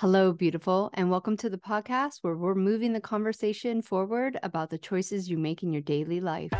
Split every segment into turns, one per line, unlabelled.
Hello, beautiful, and welcome to the podcast where we're moving the conversation forward about the choices you make in your daily life.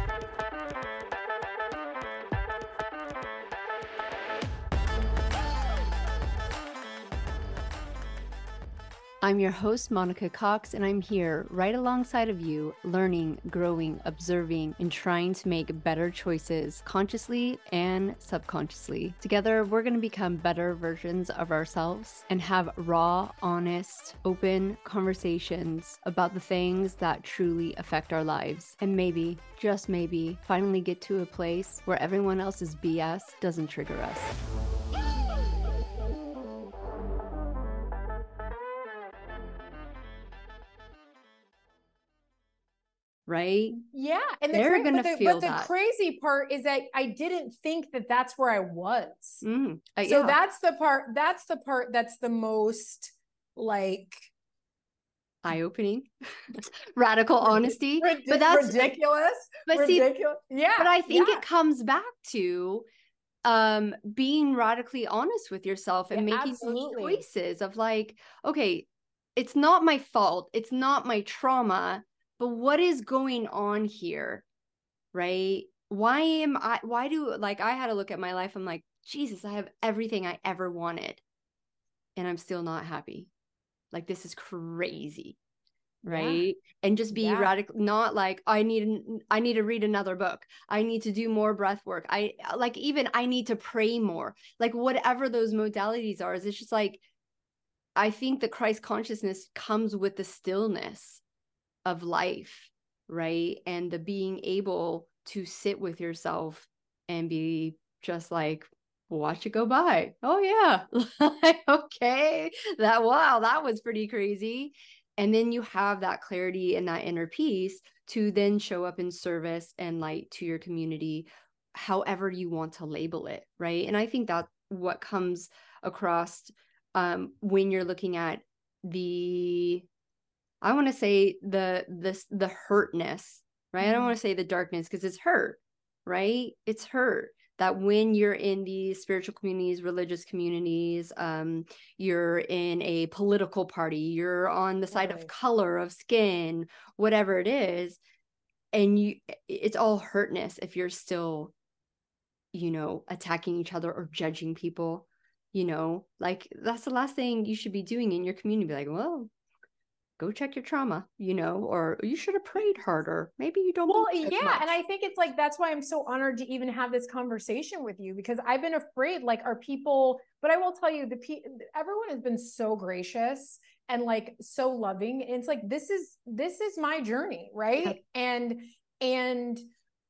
I'm your host, Monica Cox, and I'm here right alongside of you, learning, growing, observing, and trying to make better choices consciously and subconsciously. Together, we're going to become better versions of ourselves and have raw, honest, open conversations about the things that truly affect our lives. And maybe, just maybe, finally get to a place where everyone else's BS doesn't trigger us. Right?
Yeah, and the
They're gonna
but the,
feel
but the crazy part is that I didn't think that that's where I was.
Mm, uh,
so
yeah.
that's the part. That's the part that's the most like
eye opening, radical honesty.
rid-
but that's
ridiculous.
But see,
yeah,
but I think
yeah.
it comes back to um being radically honest with yourself and
Yeah,
making
absolutely.
choices of like, okay, it's not my fault, it's not my trauma, but what is going on here? Right? Why am I why do like I had to look at my life, I'm like, Jesus, I have everything I ever wanted, and I'm still not happy. Like this is crazy.
Yeah.
right and just be
Yeah.
radical not like i need i need to read another book i need to do more breath work i like even i need to pray more like whatever those modalities are is it's just like i think the christ consciousness comes with the stillness of life right? And the being able to sit with yourself and be just like watch it go by. Oh yeah. Okay. That wow that was pretty crazy. And then you have that clarity and that inner peace to then show up in service and light to your community however you want to label it right? And i think that what comes across um, when you're looking at the i want to say the this the hurtness right? I don't
Mhm.
want to say the darkness because it's hurt right? It's hurt that when you're in these spiritual communities religious communities um you're in a political party you're on the side of color of skin whatever it is and you it's all hurtness if you're still you know attacking each other or judging people you know? Like that's the last thing you should be doing in your community be like well go check your trauma you know or you should have prayed harder maybe you don't
Well, yeah, and. I think it's like that's why I'm so honored to even have this conversation with you because I've been afraid. Like, are people? But I will tell you, the pe- everyone has been so gracious and like so loving. And it's like this is this is my journey, right? And and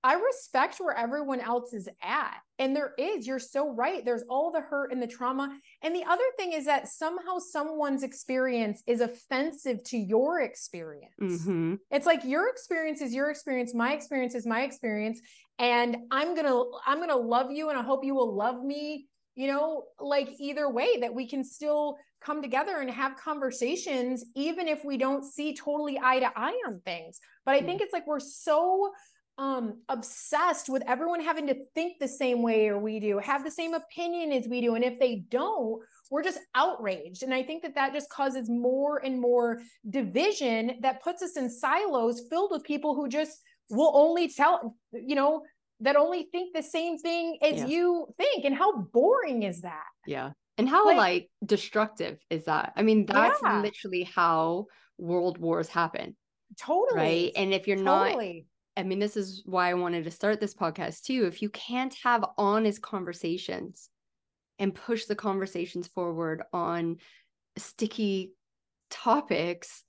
I respect where everyone else is at. And there is, you're so right. There's all the hurt and the trauma. And the other thing is that somehow someone's experience is offensive to your experience.
Mhm.
It's like your experience is your experience, my experience is my experience, and I'm going to I'm going to love you and I hope you will love me, you know, like either way that we can still come together and have conversations even if we don't see totally eye to eye on things. But I
Yeah.
think it's like we're so um obsessed with everyone having to think the same way or we do have the same opinion as we do and if they don't we're just outraged and i think that that just causes more and more division that puts us in silos filled with people who just will only tell you know that only think the same thing as
Yeah.
you think and how boring is that
Yeah. And how
Like-
like, destructive is that? I mean, that's
Yeah.
literally how world wars happen,
totally
right? And if you're not,
totally
I mean, this is why I wanted to start this podcast too. If you can't have honest conversations and push the conversations forward on sticky topics,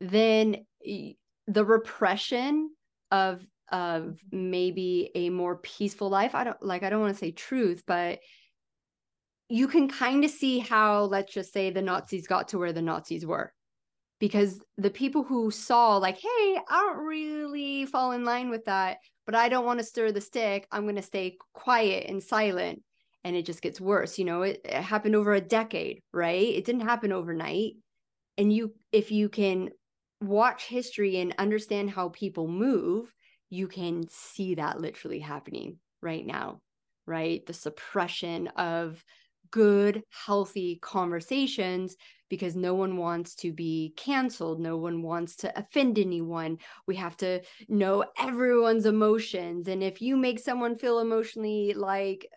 then the repression of of maybe a more peaceful life. I don't like I don't want to say truth, but you can kind of see how let's just say the Nazis got to where the Nazis were. Because the people who saw like, hey, I don't really fall in line with that, but I don't want to stir the stick. I'm going to stay quiet and silent. And it just gets worse. You know, it, it happened over a decade, right? It didn't happen overnight. And you, if you can watch history and understand how people move, you can see that literally happening right now, right? The suppression of good, healthy conversations because no one wants to be canceled. No one wants to offend anyone. We have to know everyone's emotions. And if you make someone feel emotionally like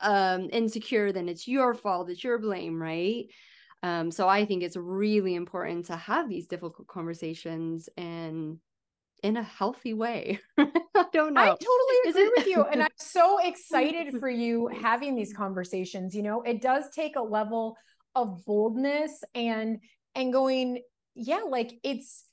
um, insecure, then it's your fault, it's your blame, right? Um, so I think it's really important to have these difficult conversations and in a healthy way. I don't know. I
totally agree it- with you. And I'm so excited for you having these conversations. You know, it does take a level of boldness and and going, yeah, like it's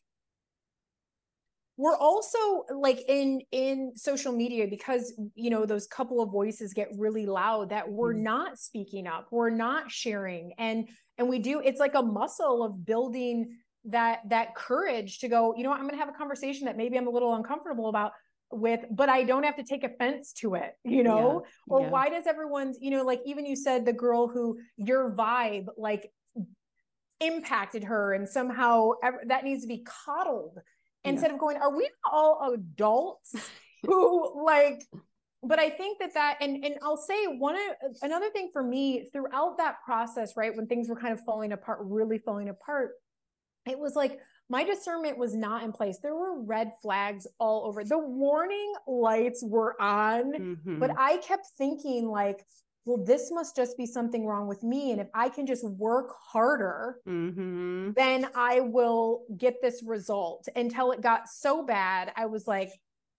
we're also like in in social media because you know those couple of voices get really loud that we're mm-hmm. not speaking up we're not sharing and and we do it's like a muscle of building that that courage to go you know what, i'm going to have a conversation that maybe i'm a little uncomfortable about with but i don't have to take offense to it you know yeah, or yeah. why does everyone's you know like even you said the girl who your vibe like impacted her and somehow that needs to be coddled yeah. instead of going are we all adults who like but i think that that and and i'll say one another thing for me throughout that process right when things were kind of falling apart really falling apart it was like my discernment was not in place. There were red flags all over. The warning lights were on, mm-hmm. but I kept thinking like, well, this must just be something wrong with me. And if I can just work harder, mm-hmm. then I will get this result. Until it got so bad, I was like,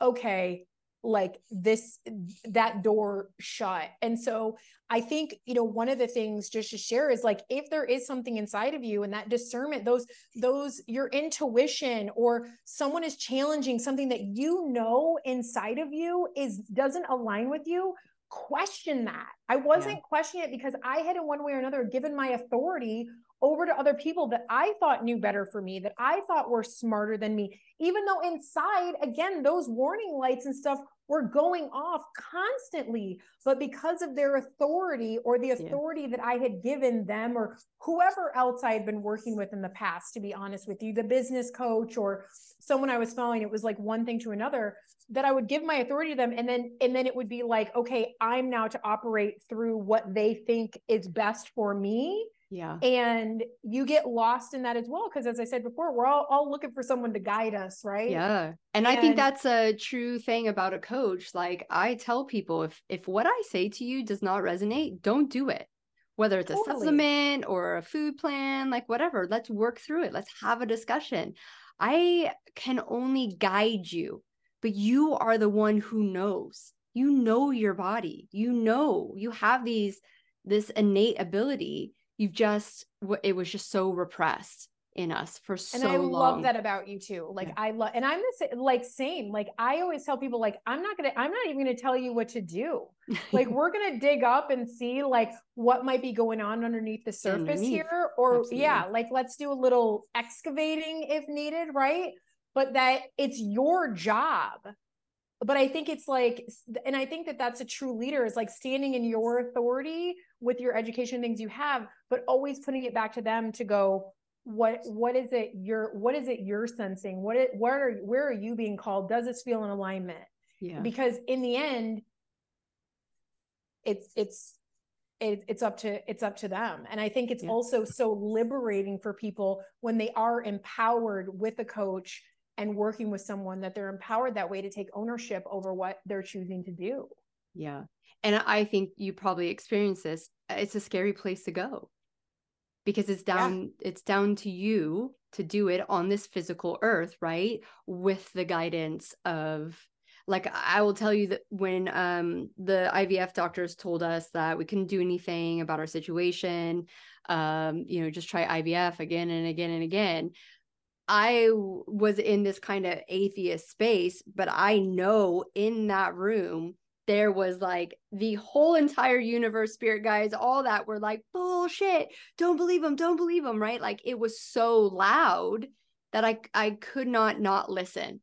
okay, like this that door shut and so i think you know one of the things just to share is like if there is something inside of you and that discernment those those your intuition or someone is challenging something that you know inside of you is doesn't align with you question that i wasn't yeah. questioning it because i had in one way or another given my authority over to other people that I thought knew better for me, that I thought were smarter than me, even though inside, again, those warning lights and stuff were going off constantly. But because of their authority or the authority yeah. that I had given them or whoever else I had been working with in the past, to be honest with you, the business coach or someone I was following, it was like one thing to another that I would give my authority to them. And then, and then it would be like, okay, I'm now to operate through what they think is best for me
yeah.
And you get lost in that as well. Cause as I said before, we're all, all looking for someone to guide us, right?
Yeah. And, and I think that's a true thing about a coach. Like I tell people if if what I say to you does not resonate, don't do it. Whether it's totally. a supplement or a food plan, like whatever, let's work through it. Let's have a discussion. I can only guide you, but you are the one who knows. You know your body. You know you have these this innate ability you've just it was just so repressed in us for so
and I
long.
love that about you too. Like yeah. I love, and I'm the same, like same. Like I always tell people, like I'm not gonna, I'm not even gonna tell you what to do. like we're gonna dig up and see like what might be going on underneath the surface underneath. here, or Absolutely. yeah, like let's do a little excavating if needed, right? But that it's your job but i think it's like and i think that that's a true leader is like standing in your authority with your education things you have but always putting it back to them to go what what is it you're what is it you're sensing? What it where are where are you being called? Does this feel in alignment?
Yeah.
Because in the end it's it's it, it's up to it's up to them. And i think it's yeah. also so liberating for people when they are empowered with a coach and working with someone that they're empowered that way to take ownership over what they're choosing to do.
Yeah. And I think you probably experience this. It's a scary place to go because it's down yeah. it's down to you to do it on this physical earth, right? With the guidance of like I will tell you that when um the IVF doctors told us that we couldn't do anything about our situation, um, you know, just try IVF again and again and again. I was in this kind of atheist space, but I know in that room there was like the whole entire universe, spirit guides, all that were like, bullshit, don't believe them, don't believe them, right? Like it was so loud that I I could not not listen.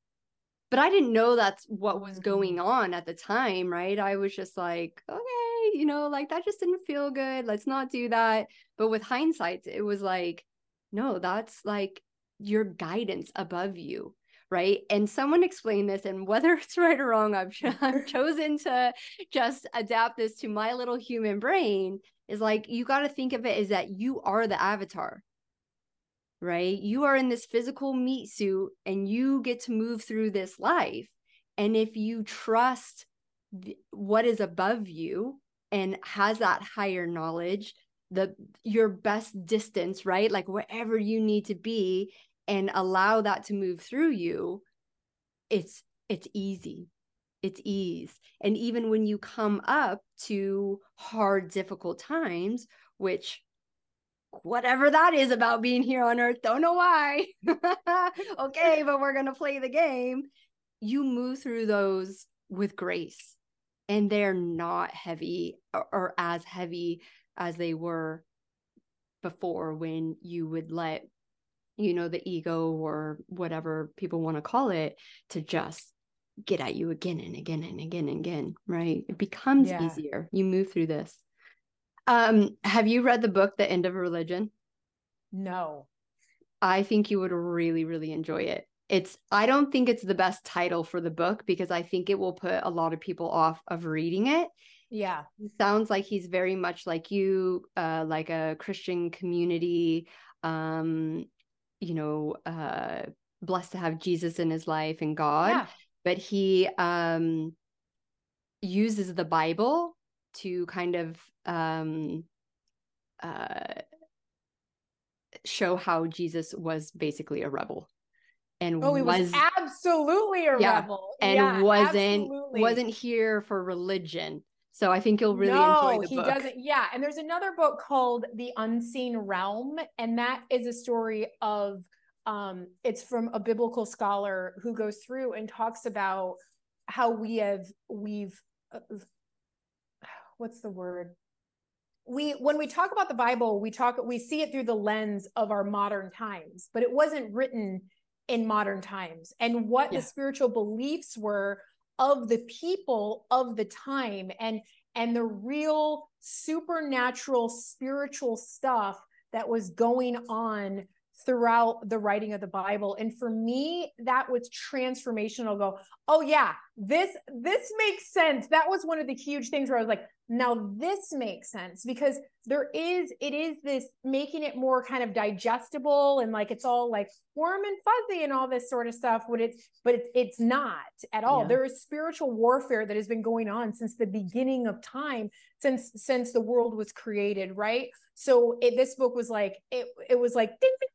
But I didn't know that's what was going mm-hmm. on at the time, right? I was just like, okay, you know, like that just didn't feel good. Let's not do that. But with hindsight, it was like, no, that's like your guidance above you right? And someone explained this, and whether it's right or wrong, I've, I've chosen to just adapt this to my little human brain. Is like you got to think of it as that you are the avatar, right? You are in this physical meat suit, and you get to move through this life. And if you trust what is above you and has that higher knowledge, the your best distance, right? Like wherever you need to be, and allow that to move through you it's it's easy. It's ease. And even when you come up to hard difficult times which whatever that is about being here on earth don't know why. Okay but we're going to play the game. You move through those with grace and they're not heavy or, or as heavy as they were before when you would let you know, the ego or whatever people want to call it to just get at you again and again and again and again, right? It becomes yeah. easier. You move through this. Um, have you read the book The End of Religion?
No.
I think you would really, really enjoy it. It's I don't think it's the best title for the book because I think it will put a lot of people off of reading it.
Yeah.
It sounds like he's very much like you, uh, like a Christian community um you know, uh, blessed to have Jesus in his life and God, yeah. but he um, uses the Bible to kind of um, uh, show how Jesus was basically a rebel
and oh, he was, was absolutely a yeah, rebel
and yeah, wasn't absolutely. wasn't here for religion. So I think you'll really no, enjoy the
he
book.
doesn't. Yeah, and there's another book called The Unseen Realm, and that is a story of. Um, it's from a biblical scholar who goes through and talks about how we have we've uh, what's the word we when we talk about the bible we talk we see it through the lens of our modern times but it wasn't written in modern times and what yeah. the spiritual beliefs were of the people of the time and and the real supernatural spiritual stuff that was going on throughout the writing of the bible. And for me that was transformational. Go oh yeah this this makes sense. That was one of the huge things where i was like now this makes sense because there is it is this making it more kind of digestible and like it's all like warm and fuzzy and all this sort of stuff but it's but it's, it's not at all. Yeah. there is spiritual warfare that has been going on since the beginning of time since since the world was created right? So it, this book was like it it was like ding, ding,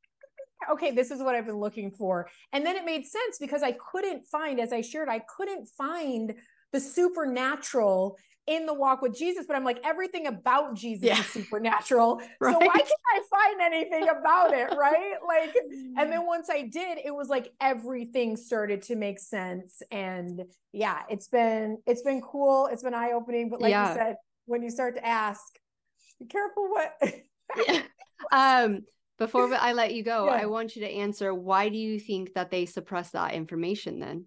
okay, this is what I've been looking for. And then it made sense because I couldn't find, as I shared, I couldn't find the supernatural in the walk with Jesus, but I'm like, everything about Jesus yeah. is supernatural. right? So why can't I find anything about it? Right. Like, and then once I did, it was like everything started to make sense. And yeah, it's been, it's been cool. It's been eye opening. But like yeah. you said, when you start to ask, be careful what.
yeah. Um, before I let you go, yeah. I want you to answer why do you think that they suppress that information then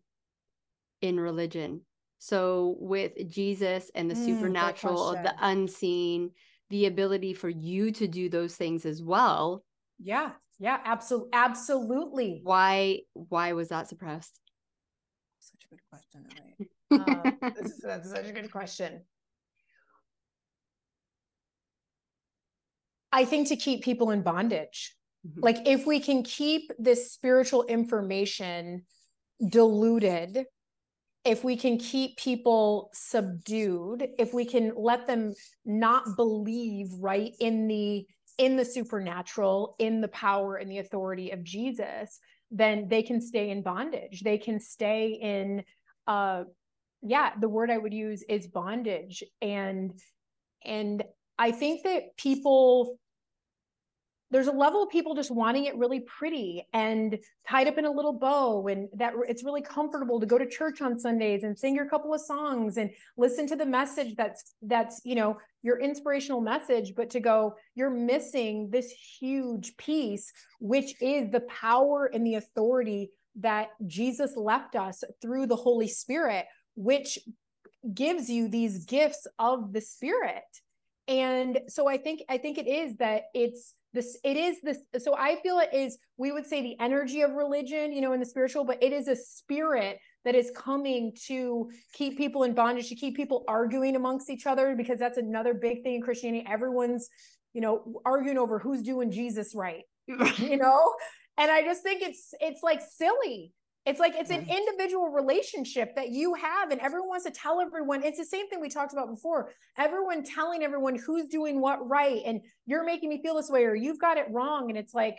in religion? So with Jesus and the mm, supernatural, the unseen, the ability for you to do those things as well.
Yeah. Yeah, absolutely absolutely.
Why why was that suppressed?
Such a good question. um, this is, that's such a good question. I think to keep people in bondage. Mm-hmm. Like if we can keep this spiritual information diluted, if we can keep people subdued, if we can let them not believe right in the in the supernatural, in the power and the authority of Jesus, then they can stay in bondage. They can stay in uh yeah, the word I would use is bondage and and I think that people there's a level of people just wanting it really pretty and tied up in a little bow and that it's really comfortable to go to church on Sundays and sing your couple of songs and listen to the message that's that's you know your inspirational message but to go you're missing this huge piece which is the power and the authority that Jesus left us through the Holy Spirit which gives you these gifts of the spirit and so i think i think it is that it's this it is this so i feel it is we would say the energy of religion you know in the spiritual but it is a spirit that is coming to keep people in bondage to keep people arguing amongst each other because that's another big thing in christianity. Everyone's you know arguing over who's doing jesus right you know? And i just think it's it's like silly it's like it's an individual relationship that you have, and everyone wants to tell everyone. It's the same thing we talked about before. Everyone telling everyone who's doing what right, and you're making me feel this way, or you've got it wrong. And it's like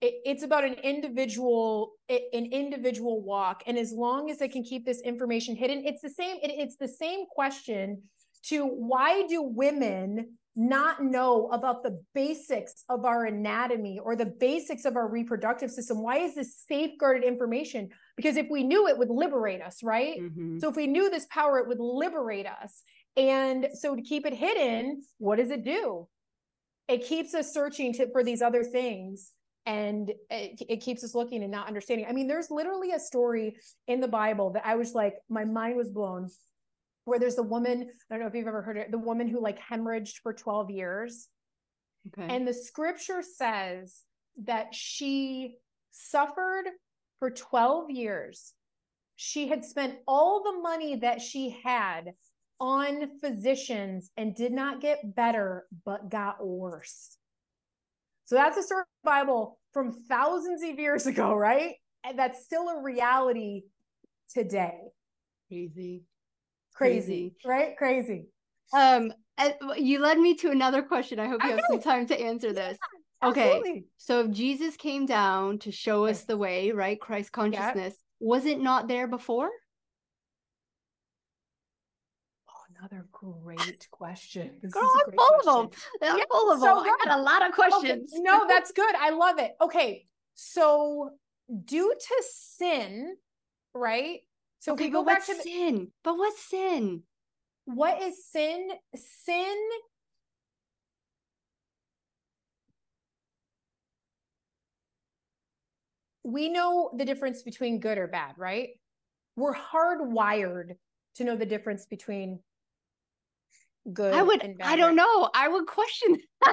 it, it's about an individual an individual walk, and as long as they can keep this information hidden, it's the same. It, it's the same question to why do women not know about the basics of our anatomy or the basics of our reproductive system. Why is this safeguarded information? Because if we knew it would liberate us right? Mm-hmm. so if we knew this power it would liberate us. And so to keep it hidden what does it do? It keeps us searching to, for these other things. And it, it keeps us looking and not understanding. I mean there's literally a story in the bible that i was like my mind was blown where there's a woman, I don't know if you've ever heard it, the woman who like hemorrhaged for 12 years. Okay. And the scripture says that she suffered for 12 years. She had spent all the money that she had on physicians and did not get better, but got worse. So that's a story Bible from thousands of years ago, right? And that's still a reality today.
Crazy
crazy, crazy. right? Crazy.
Um, you led me to another question. I hope you have some time to answer this. Yeah, okay, so if Jesus came down to show us the way, right? Christ consciousness, was it not there before?
Oh, another great question.
This Girl, I'm full question. of them. I'm yeah, full of so them. I got a lot of questions.
Okay. No, that's good. I love it. Okay, so due to sin, right?
So okay, if we go back to sin, but what's sin?
What is sin? Sin we know the difference between good or bad, right? We're hardwired to know the difference between good
I would I don't know. I would question I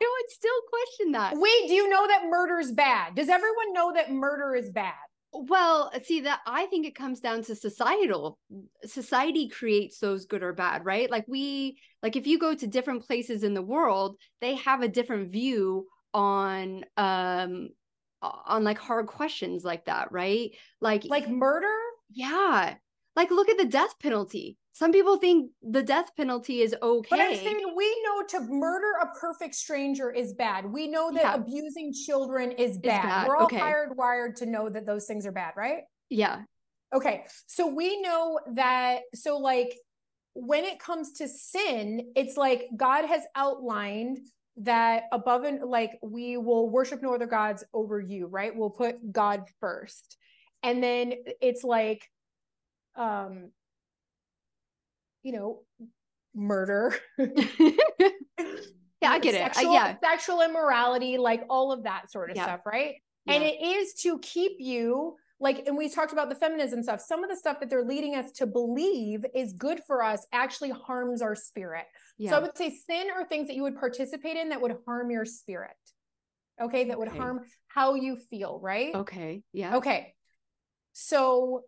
would still question that.
Wait, do you know that murder is bad? Does everyone know that murder is bad?
Well, see that I think it comes down to societal. Society creates those good or bad, right? Like we like if you go to different places in the world, they have a different view on um on like hard questions like that, right? Like
like murder?
Yeah. Like look at the death penalty. Some people think the death penalty is okay. But
I'm saying we know to murder a perfect stranger is bad. We know that yeah. abusing children is bad. bad. We're all okay. hardwired to know that those things are bad, right?
Yeah.
Okay. So we know that, so like when it comes to sin, it's like God has outlined that above and like we will worship no other gods over you, right? We'll put God first. And then it's like, um, you know, murder.
yeah, I get
sexual,
it. Yeah.
Sexual immorality, like all of that sort of yeah. stuff, right? Yeah. And it is to keep you like, and we talked about the feminism stuff. Some of the stuff that they're leading us to believe is good for us actually harms our spirit. Yeah. So I would say sin are things that you would participate in that would harm your spirit. Okay. That okay. would harm how you feel, right?
Okay. Yeah.
Okay. So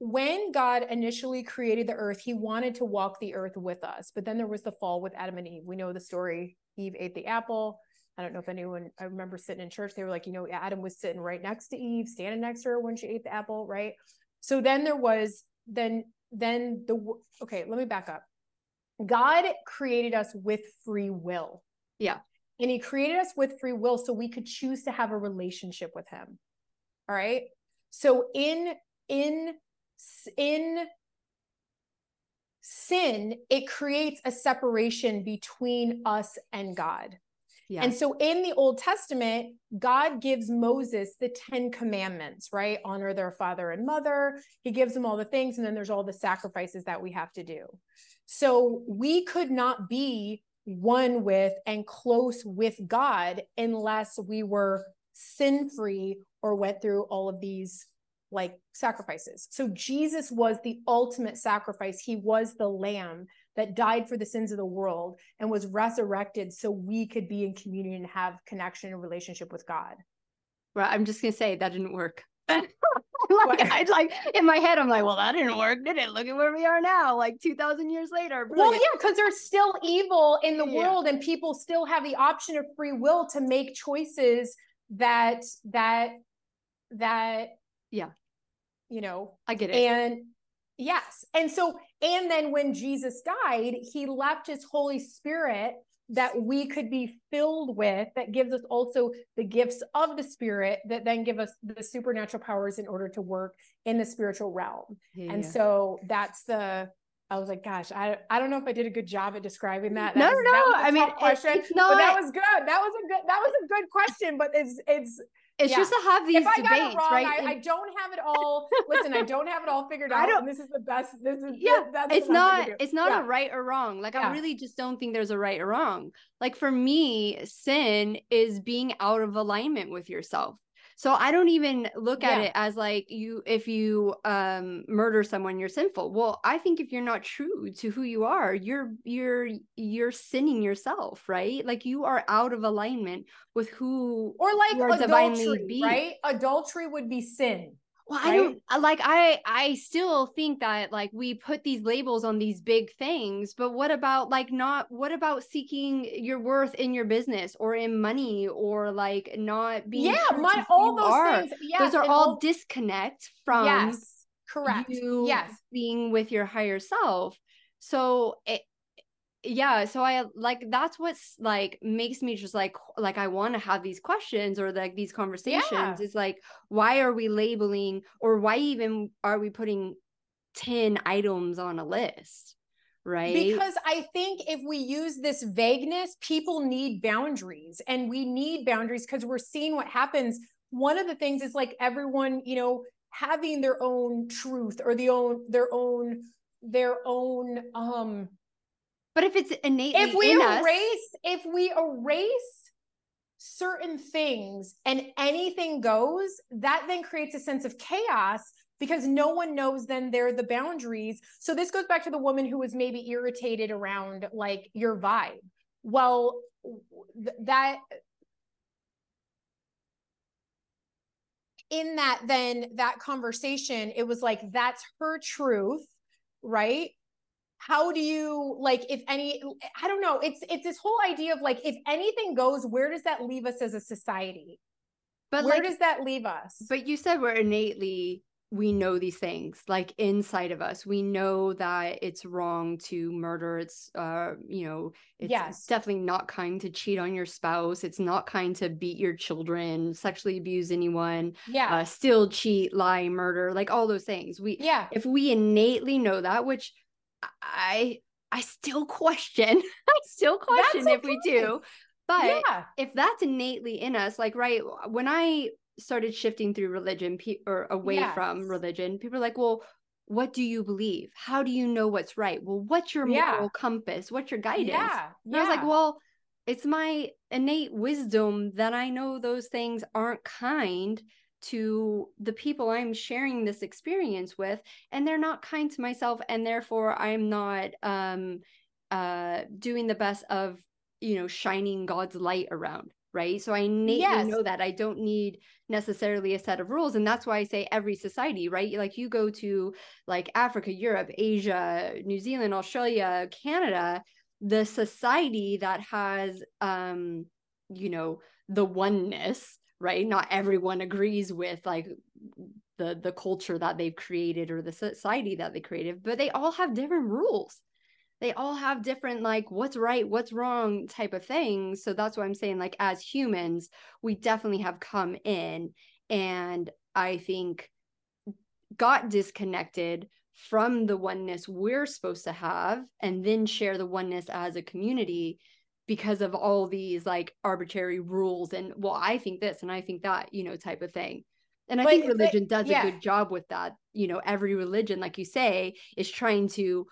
when God initially created the earth, he wanted to walk the earth with us. But then there was the fall with Adam and Eve. We know the story. Eve ate the apple. I don't know if anyone, I remember sitting in church, they were like, you know, Adam was sitting right next to Eve, standing next to her when she ate the apple, right? So then there was, then, then the, okay, let me back up. God created us with free will.
Yeah.
And he created us with free will so we could choose to have a relationship with him. All right. So in, in in sin, it creates a separation between us and God. And so in the Old Testament, God gives Moses the 10 commandments, right? Honor their father and mother. He gives them all the things. And then there's all the sacrifices that we have to do. So we could not be one with and close with God unless we were sin free or went through all of these like sacrifices. So Jesus was the ultimate sacrifice. He was the lamb that died for the sins of the world and was resurrected so we could be in communion and have connection and relationship with God.
Right. I'm just gonna say that didn't work. like I like in my head, I'm like, well, that didn't work, did it? Look at where we are now, like two thousand years later.
Brilliant. Well, yeah, because there's still evil in the yeah. world, and people still have the option of free will to make choices that that that
yeah,
you know,
I get it.
And yes, and so and then when Jesus died, he left his Holy Spirit that we could be filled with that gives us also the gifts of the spirit that then give us the supernatural powers in order to work in the spiritual realm yeah. and so that's the I was like, gosh, I, I don't know if I did a good job at describing that. that
no,
was,
no,
that
I mean,
question,
it's not.
that was good. That was a good. That was a good question. But it's it's
it's yeah. just to have these if I debates, got it wrong, right?
I, I, don't have it all. listen, I don't have it all figured out. I don't, this is the best. This is
yeah. it's not. It's not yeah. a right or wrong. Like yeah. I really just don't think there's a right or wrong. Like for me, sin is being out of alignment with yourself. So I don't even look at yeah. it as like you if you um murder someone you're sinful. Well, I think if you're not true to who you are, you're you're you're sinning yourself, right? Like you are out of alignment with who
or like adultery, right? Adultery would be sin
well right? i don't like i i still think that like we put these labels on these big things but what about like not what about seeking your worth in your business or in money or like not being
yeah my all those are. things yes,
those are all, all disconnect from
yes correct
you
yes
being with your higher self so it, yeah so i like that's what's like makes me just like like i want to have these questions or like these conversations yeah. is like why are we labeling or why even are we putting 10 items on a list right
because i think if we use this vagueness people need boundaries and we need boundaries because we're seeing what happens one of the things is like everyone you know having their own truth or the own their own their own um
but if it's innate,
if we
in
erase,
us,
if we erase certain things and anything goes, that then creates a sense of chaos because no one knows then they're the boundaries. So this goes back to the woman who was maybe irritated around like your vibe. Well, th- that in that then that conversation it was like that's her truth right how do you like if any i don't know it's it's this whole idea of like if anything goes where does that leave us as a society? But where like, does that leave us?
but you said we're innately we know these things like inside of us. We know that it's wrong to murder. It's uh you know it's
yes.
definitely not kind to cheat on your spouse. It's not kind to beat your children sexually abuse anyone
yeah.
uh, still cheat lie murder like all those things. We
yeah.
if we innately know that which I I still question. I still question okay. if we do. But yeah. if that's innately in us, like right when I started shifting through religion pe- or away yes. from religion, people are like, "Well, what do you believe? How do you know what's right? Well, what's your yeah. moral compass? What's your guidance?"
Yeah.
Yeah. I was like, "Well, it's my innate wisdom that I know those things aren't kind to the people I'm sharing this experience with and they're not kind to myself and therefore I'm not um uh doing the best of you know shining God's light around right so I need yes. know that I don't need necessarily a set of rules and that's why I say every society right like you go to like Africa Europe Asia New Zealand Australia Canada the society that has um you know the oneness right? Not everyone agrees with like the the culture that they've created or the society that they created but they all have different rules. They all have different like what's right what's wrong type of things so that's why i'm saying like as humans we definitely have come in and i think got disconnected from the oneness we're supposed to have and then share the oneness as a community because of all these like arbitrary rules and well i think this and i think that you know type of thing. And i but think religion does yeah. a good job with that you know every religion like you say is trying to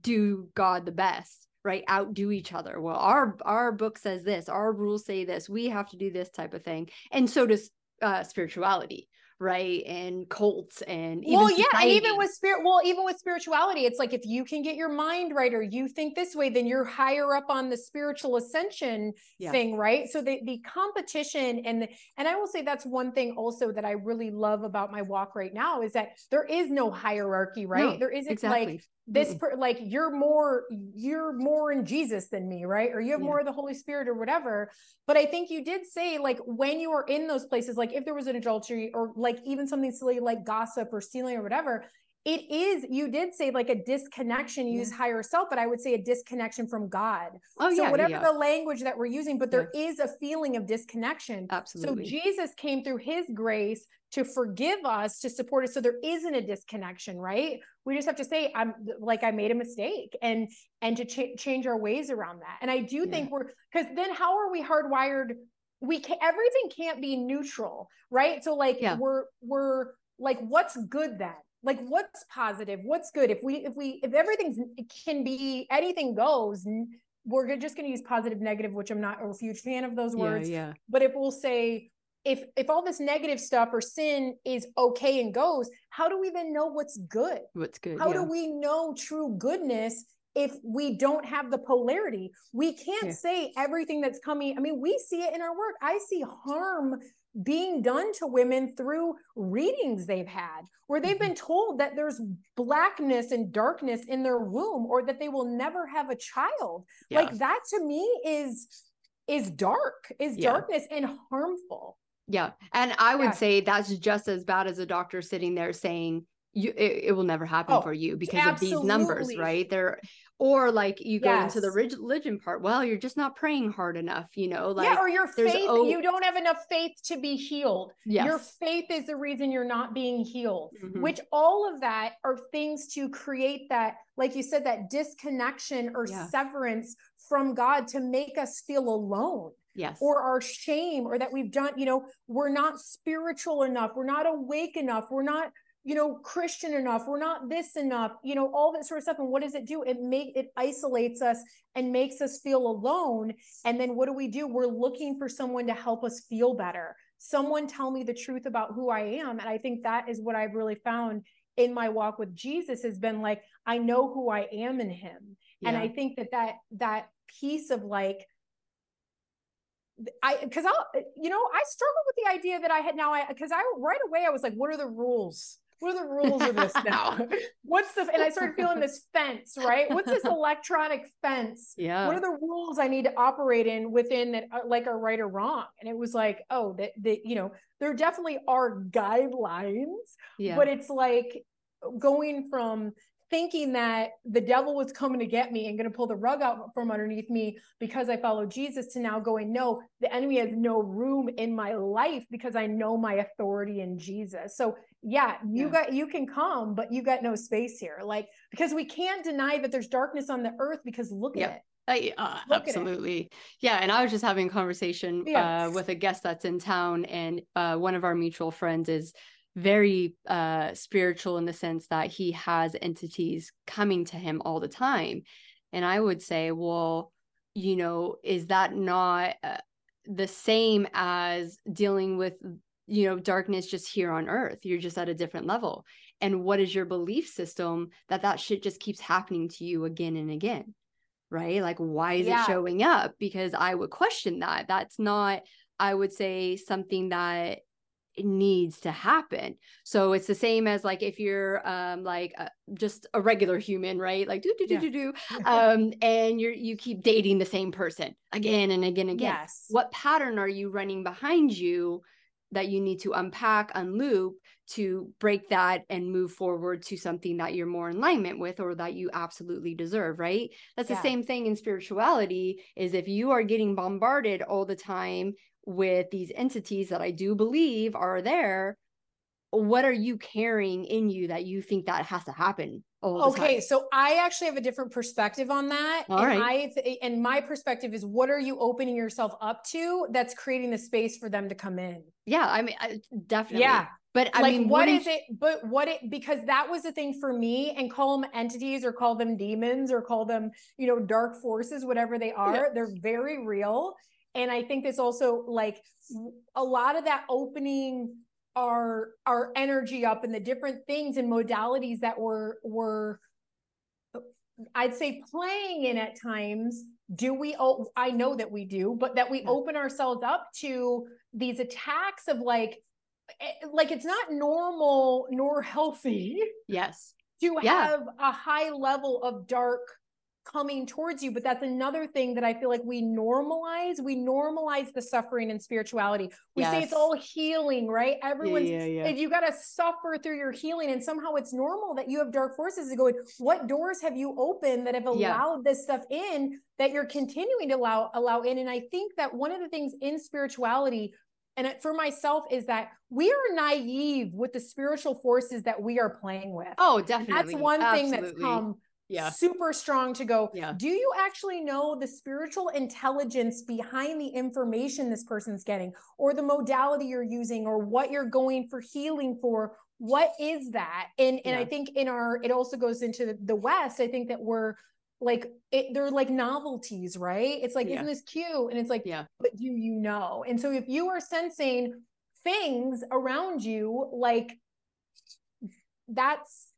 do god the best right? Outdo each other. Well our our book says this our rules say this we have to do this type of thing. And so does uh spirituality right and cults and
well yeah and even with spirit well even with spirituality it's like if you can get your mind right or you think this way then you're higher up on the spiritual ascension yeah. thing right so the the competition and the, and i will say that's one thing also that i really love about my walk right now is that there is no hierarchy right no, there isn't exactly. like this per, like you're more you're more in jesus than me right? Or you have yeah. more of the holy spirit or whatever. But i think you did say like when you are in those places like if there was an adultery or like even something silly like gossip or stealing or whatever it is you did say like a disconnection use yeah. higher self but i would say a disconnection from god. Oh so yeah whatever yeah. the language that we're using but there is a feeling of disconnection.
Absolutely.
So jesus came through his grace to forgive us to support us. So there isn't a disconnection right? We just have to say i'm like i made a mistake and and to ch- change our ways around that. And i do think we're because then how are we hardwired? We can everything can't be neutral right? So like we're we're like what's good then like what's positive what's good if we if we if everything's it can be anything goes we're just going to use positive negative which i'm not a huge fan of those words
yeah, yeah.
but if we'll say if if all this negative stuff or sin is okay and goes how do we then know what's good
what's good
how yeah. do we know true goodness if we don't have the polarity we can't yeah. say everything that's coming i mean we see it in our work i see harm being done to women through readings they've had where they've mm-hmm. been told that there's blackness and darkness in their womb or that they will never have a child yeah. like that to me is is dark is yeah. darkness and harmful
yeah. And I would yeah. say that's just as bad as a doctor sitting there saying, you it, it will never happen oh, for you because absolutely. of these numbers, right? They're or like you go yes. into the religion part well you're just not praying hard enough you know like
yeah or your faith you don't have enough faith to be healed yes. your faith is the reason you're not being healed mm-hmm. which all of that are things to create that like you said that disconnection or yeah. severance from god to make us feel alone
yes
or our shame or that we've done you know we're not spiritual enough we're not awake enough we're not you know christian enough we're not this enough you know all that sort of stuff. And what does it do? It make it isolates us and makes us feel alone. And then what do we do? We're looking for someone to help us feel better. Someone tell me the truth about who i am. And i think that is what i've really found in my walk with jesus has been like i know who i am in him. Yeah. and i think that that that piece of like I because I'll you know I struggled with the idea that I had now I because I right away I was like what are the rules what are the rules of this now? What's the and I started feeling this fence right? What's this electronic fence?
Yeah.
What are the rules I need to operate in within that uh, like are right or wrong? And it was like oh that that you know there definitely are guidelines yeah. but it's like going from thinking that the devil was coming to get me and going to pull the rug out from underneath me because I follow Jesus to now going, no, the enemy has no room in my life because I know my authority in Jesus. So yeah, you yeah. got, you can come, but you got no space here. Like, because we can't deny that there's darkness on the earth because look at it.
I, uh, absolutely. Yeah. And I was just having a conversation yeah. uh, with a guest that's in town, and uh, one of our mutual friends is very uh, spiritual in the sense that he has entities coming to him all the time. And I would say, well, you know, is that not uh, the same as dealing with, you know, darkness just here on earth? You're just at a different level. And what is your belief system that that shit just keeps happening to you again and again? Right? Like, why is yeah. it showing up? Because I would question that. That's not, I would say, something that needs to happen. So it's the same as like if you're um like uh, just a regular human right? Like do do do do do um and you're you keep dating the same person again and again and again.
Yes.
What pattern are you running behind you that you need to unpack unloop to break that and move forward to something that you're more in alignment with or that you absolutely deserve right? That's yeah. the same thing in spirituality is if you are getting bombarded all the time with these entities that I do believe are there, what are you carrying in you that you think that has to happen?
okay, so I actually have a different perspective on that.
All
and
right.
I and my perspective is what are you opening yourself up to that's creating the space for them to come in?
Yeah, I mean I, definitely.
Yeah.
But I
like,
mean,
what is it? But what it because that was the thing for me, and call them entities or call them demons or call them, you know, dark forces, whatever they are. Yeah. They're very real. And I think this also like a lot of that opening our our energy up and the different things and modalities that we're we're I'd say playing in at times. Do we? Oh, I know that we do, but that we yeah. open ourselves up to these attacks of like, eh, like it's not normal nor healthy.
Yes.
To yeah. have a high level of dark coming towards you but that's another thing that i feel like we normalize we normalize the suffering and spirituality we yes. say it's all healing right everyone's yeah, yeah, yeah. you got to suffer through your healing and somehow it's normal that you have dark forces to go in what doors have you opened that have allowed this stuff in that you're continuing to allow allow in and i think that one of the things in spirituality and for myself is that we are naive with the spiritual forces that we are playing with.
Oh, definitely.
That's one Absolutely. thing that's come
yeah.
super strong to go yeah. do you actually know the spiritual intelligence behind the information this person's getting or the modality you're using or what you're going for healing for what is that and and yeah. i think in our it also goes into the west i think that we're like it, they're like novelties right it's like yeah. isn't this cute and it's like
yeah
but do you know and so if you are sensing things around you like that's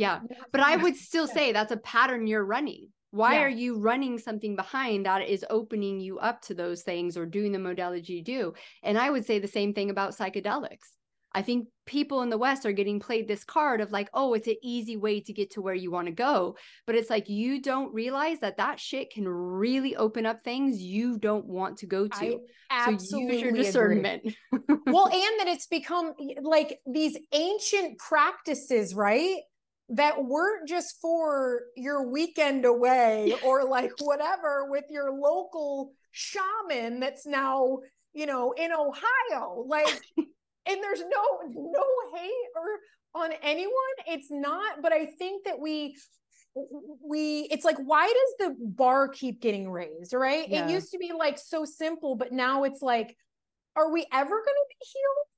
yeah. But I would still say that's a pattern you're running. Why yeah. are you running something behind that is opening you up to those things or doing the modality you do? And I would say the same thing about psychedelics. I think people in the West are getting played this card of like, oh, it's an easy way to get to where you want to go. But it's like you don't realize that that shit can really open up things you don't want to go to.
I absolutely so use your discernment. well, and that it's become like these ancient practices, right? That weren't just for your weekend away or like whatever with your local shaman that's now you know in ohio. Like and there's no no hate or on anyone. It's not but i think that we we it's like why does the bar keep getting raised right? Yeah. it used to be like so simple but now it's like are we ever going to be healed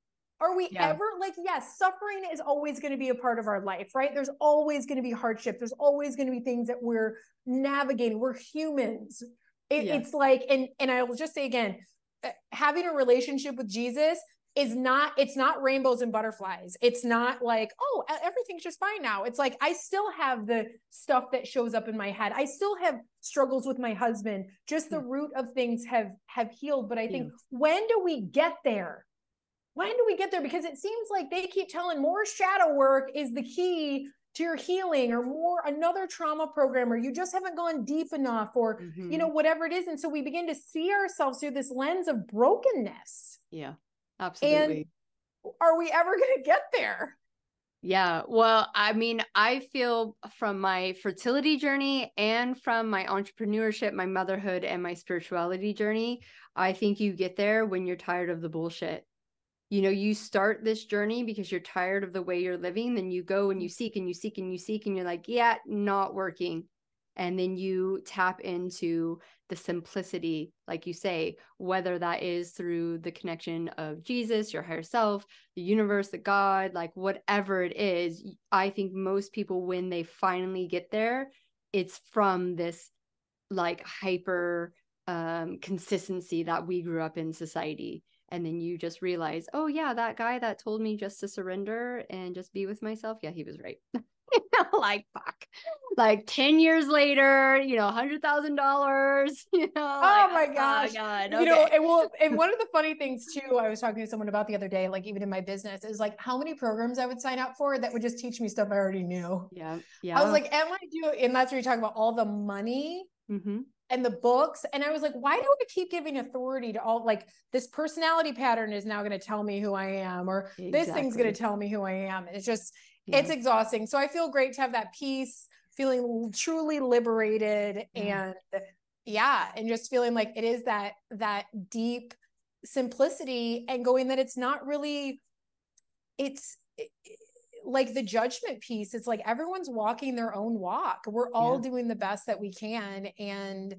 are we yeah. ever like, yes, suffering is always going to be a part of our life, right? There's always going to be hardship. There's always going to be things that we're navigating. We're humans. It, yeah. It's like, and and I will just say again, uh, having a relationship with Jesus is not it's not rainbows and butterflies it's not like oh everything's just fine now it's like i still have the stuff that shows up in my head i still have struggles with my husband just the root of things have have healed but i think yeah. when do we get there when do we get there? Because it seems like they keep telling more shadow work is the key to your healing or more another trauma program or you just haven't gone deep enough or mm-hmm. you know whatever it is. And so we begin to see ourselves through this lens of brokenness.
Yeah absolutely.
and are we ever going to get there?
Yeah well i mean i feel from my fertility journey and from my entrepreneurship my motherhood and my spirituality journey i think you get there when you're tired of the bullshit you know you start this journey because you're tired of the way you're living then you go and you seek and you seek and you seek and you're like yeah not working. And then you tap into the simplicity like you say whether that is through the connection of Jesus your higher self the universe the god like whatever it is i think most people when they finally get there it's from this like hyper um consistency that we grew up in society and then you just realize oh yeah that guy that told me just to surrender and just be with myself yeah he was right. Like fuck. Like 10 years later you know hundred thousand dollars you know oh
like, my oh gosh. Oh god. Okay. you know and well and one of the funny things too i was talking to someone about the other day like even in my business is like how many programs i would sign up for that would just teach me stuff i already knew.
Yeah yeah
i was like am i doing and that's where you talk about all the money mm-hmm and the books. And I was like, why do I keep giving authority to all like this personality pattern is now going to tell me who I am, or exactly. this thing's going to tell me who I am. It's just, yeah. it's exhausting. So I feel great to have that peace, feeling truly liberated mm. and yeah, and just feeling like it is that that deep simplicity and going that it's not really it's it, like the judgment piece it's like everyone's walking their own walk. We're all yeah. doing the best that we can and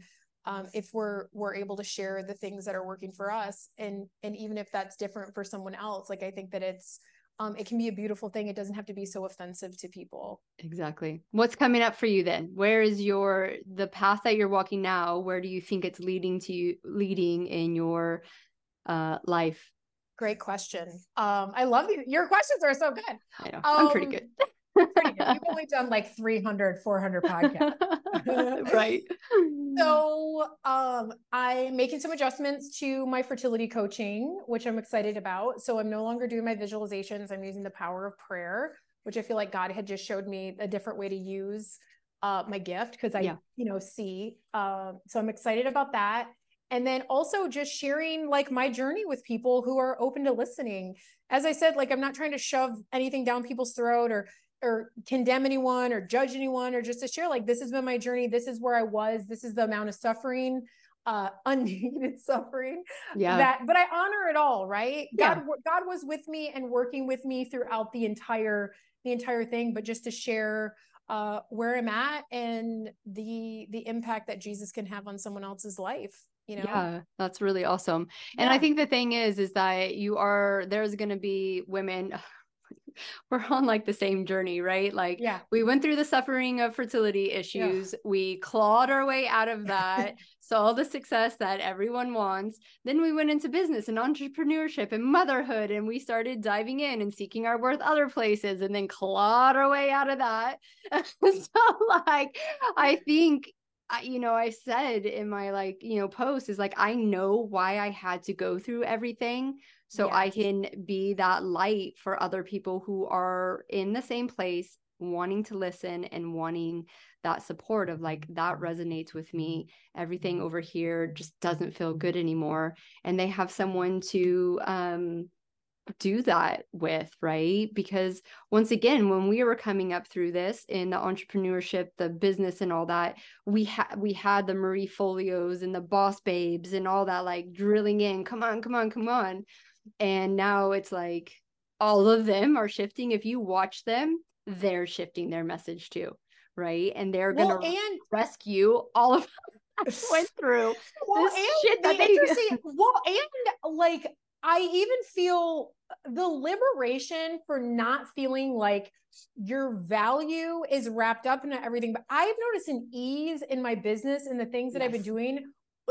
um, if we're we're able to share the things that are working for us and and even if that's different for someone else like i think that it's um, it can be a beautiful thing. It doesn't have to be so offensive to people.
Exactly. What's coming up for you then? Where is your the path that you're walking now where do you think it's leading to you leading in your uh life
Great question. Um, I love you. Your questions are so good.
I know. I'm pretty
Um,
good.
Pretty good. You've only done like 300, 400 podcasts.
right.
So um, I'm making some adjustments to my fertility coaching, which I'm excited about. So I'm no longer doing my visualizations. I'm using the power of prayer, which I feel like God had just showed me a different way to use uh, my gift because I,
Yeah.
you know, see. Um, so I'm excited about that. And then also just sharing like my journey with people who are open to listening. As I said, like I'm not trying to shove anything down people's throat or or condemn anyone or judge anyone or just to share like this has been my journey this is where i was this is the amount of suffering uh unneeded suffering
yeah.
that but i honor it all right
Yeah.
god god was with me and working with me throughout the entire the entire thing but just to share uh where i'm at and the the impact that jesus can have on someone else's life you know
Yeah, that's really awesome. And I think the thing is, is that you are, there's going to be women, we're on like the same journey, right? Like
yeah
we went through the suffering of fertility issues. We clawed our way out of that, saw the success that everyone wants. Then we went into business and entrepreneurship and motherhood, and we started diving in and seeking our worth other places, and then clawed our way out of that. so, like, I think. I, you know, I said in my like, you know, post is like, I know why I had to go through everything so I can be that light for other people who are in the same place, wanting to listen and wanting that support of like, that resonates with me. Everything over here just doesn't feel good anymore. And they have someone to um, do that with, right? Because once again, when we were coming up through this in the entrepreneurship, the business and all that, we had we had the Marie Forleos and the boss babes and all that like drilling in, come on, come on, come on. And now it's like all of them are shifting. If you watch them they're shifting their message too right? And they're
well
gonna
and
rescue all of us went through
well,
this
and
shit that
the
they-
interesting, well, and like I even feel the liberation for not feeling like your value is wrapped up in everything. But I've noticed an ease in my business and the things that I've been doing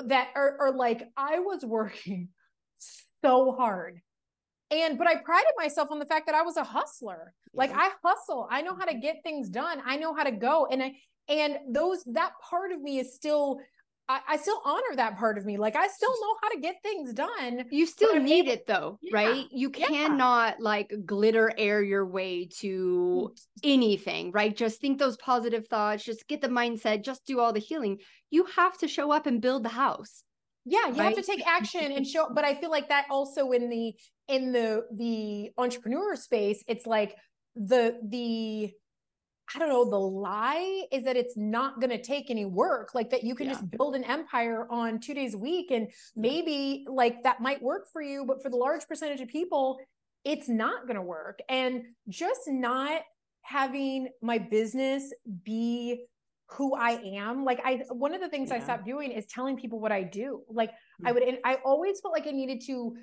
that are, are like I was working so hard. And but I prided myself on the fact that I was a hustler. Like I hustle. I know how to mm-hmm. get things done. I know how to go. And I and those that part of me is still I, I still honor that part of me. Like I still know how to get things done.
you still need
able-
it though
Yeah,
right you
yeah.
cannot like glitter air your way to mm. anything right just think those positive thoughts just get the mindset just do all the healing you have to show up and build the house
Yeah, you have to take action and show. But I feel like that also in the in the the entrepreneur space, it's like the the I don't know, the lie is that it's not going to take any work, like that you can
Yeah.
just build an empire on two days a week. And maybe like that might work for you, but for the large percentage of people, it's not going to work. And just not having my business be who I am. Like I one of the things I stopped doing is telling people what I do. Like I
Mm.
would and I always felt like I needed to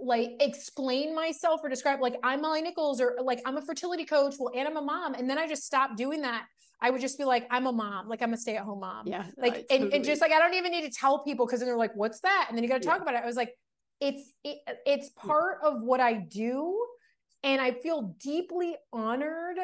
like explain myself or describe like I'm Molly Nichols or like I'm a fertility coach, well, and I'm a mom. And then I just stopped doing that. I would just be like, I'm a mom, like I'm a stay-at-home mom.
yeah
Like
I
and, and just like I don't even need to tell people because then they're like, what's that? And then you got to talk
Yeah.
about it. I was like, it's it, it's part of what I do. And I feel deeply honored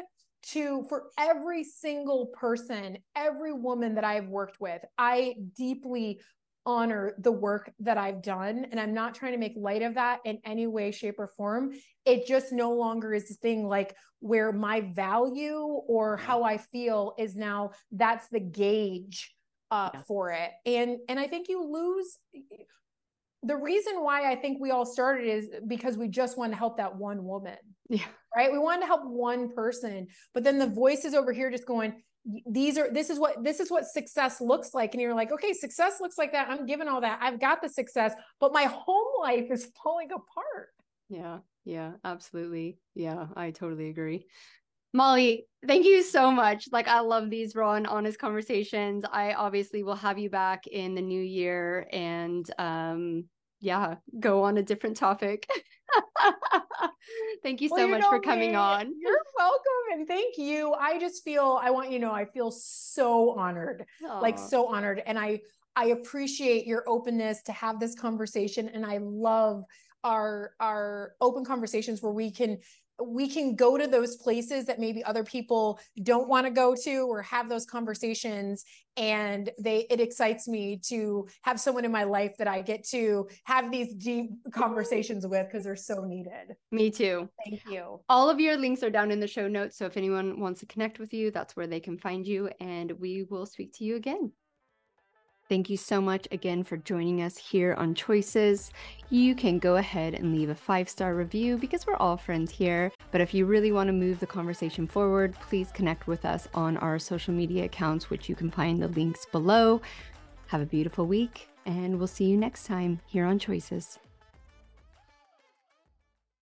to for every single person, every woman that I've worked with, I deeply honor the work that I've done. And I'm not trying to make light of that in any way, shape, or form. It just no longer is the thing like where my value or how I feel is now that's the gauge uh,
Yeah.
for it. And and I think you lose the reason why I think we all started is because we just want to help that one woman
yeah
right? We wanted to help one person, but then the voices over here just going, these are this is what this is what success looks like. And you're like, okay, success looks like that. I'm given all that. I've got the success, but my home life is falling apart.
Yeah, yeah, absolutely. Yeah, I totally agree. Molly, thank you so much. Like, I love these raw and honest conversations. I obviously will have you back in the new year and, um, yeah, go on a different topic. thank you so
Well, you
much for coming
me.
on.
You're welcome. And thank you. I just feel, I want you to know, I feel so honored, like so honored. And I, I appreciate your openness to have this conversation. And I love our our open conversations where we can we can go to those places that maybe other people don't want to go to or have those conversations and they it excites me to have someone in my life that I get to have these deep conversations with because they're so needed.
Me too.
Thank you.
All of your links are down in the show notes so if anyone wants to connect with you that's where they can find you and we will speak to you again. Thank you so much again for joining us here on Choices. You can go ahead and leave a five star review because we're all friends here. But if you really want to move the conversation forward, please connect with us on our social media accounts, which you can find the links below. Have a beautiful week, and we'll see you next time here on Choices.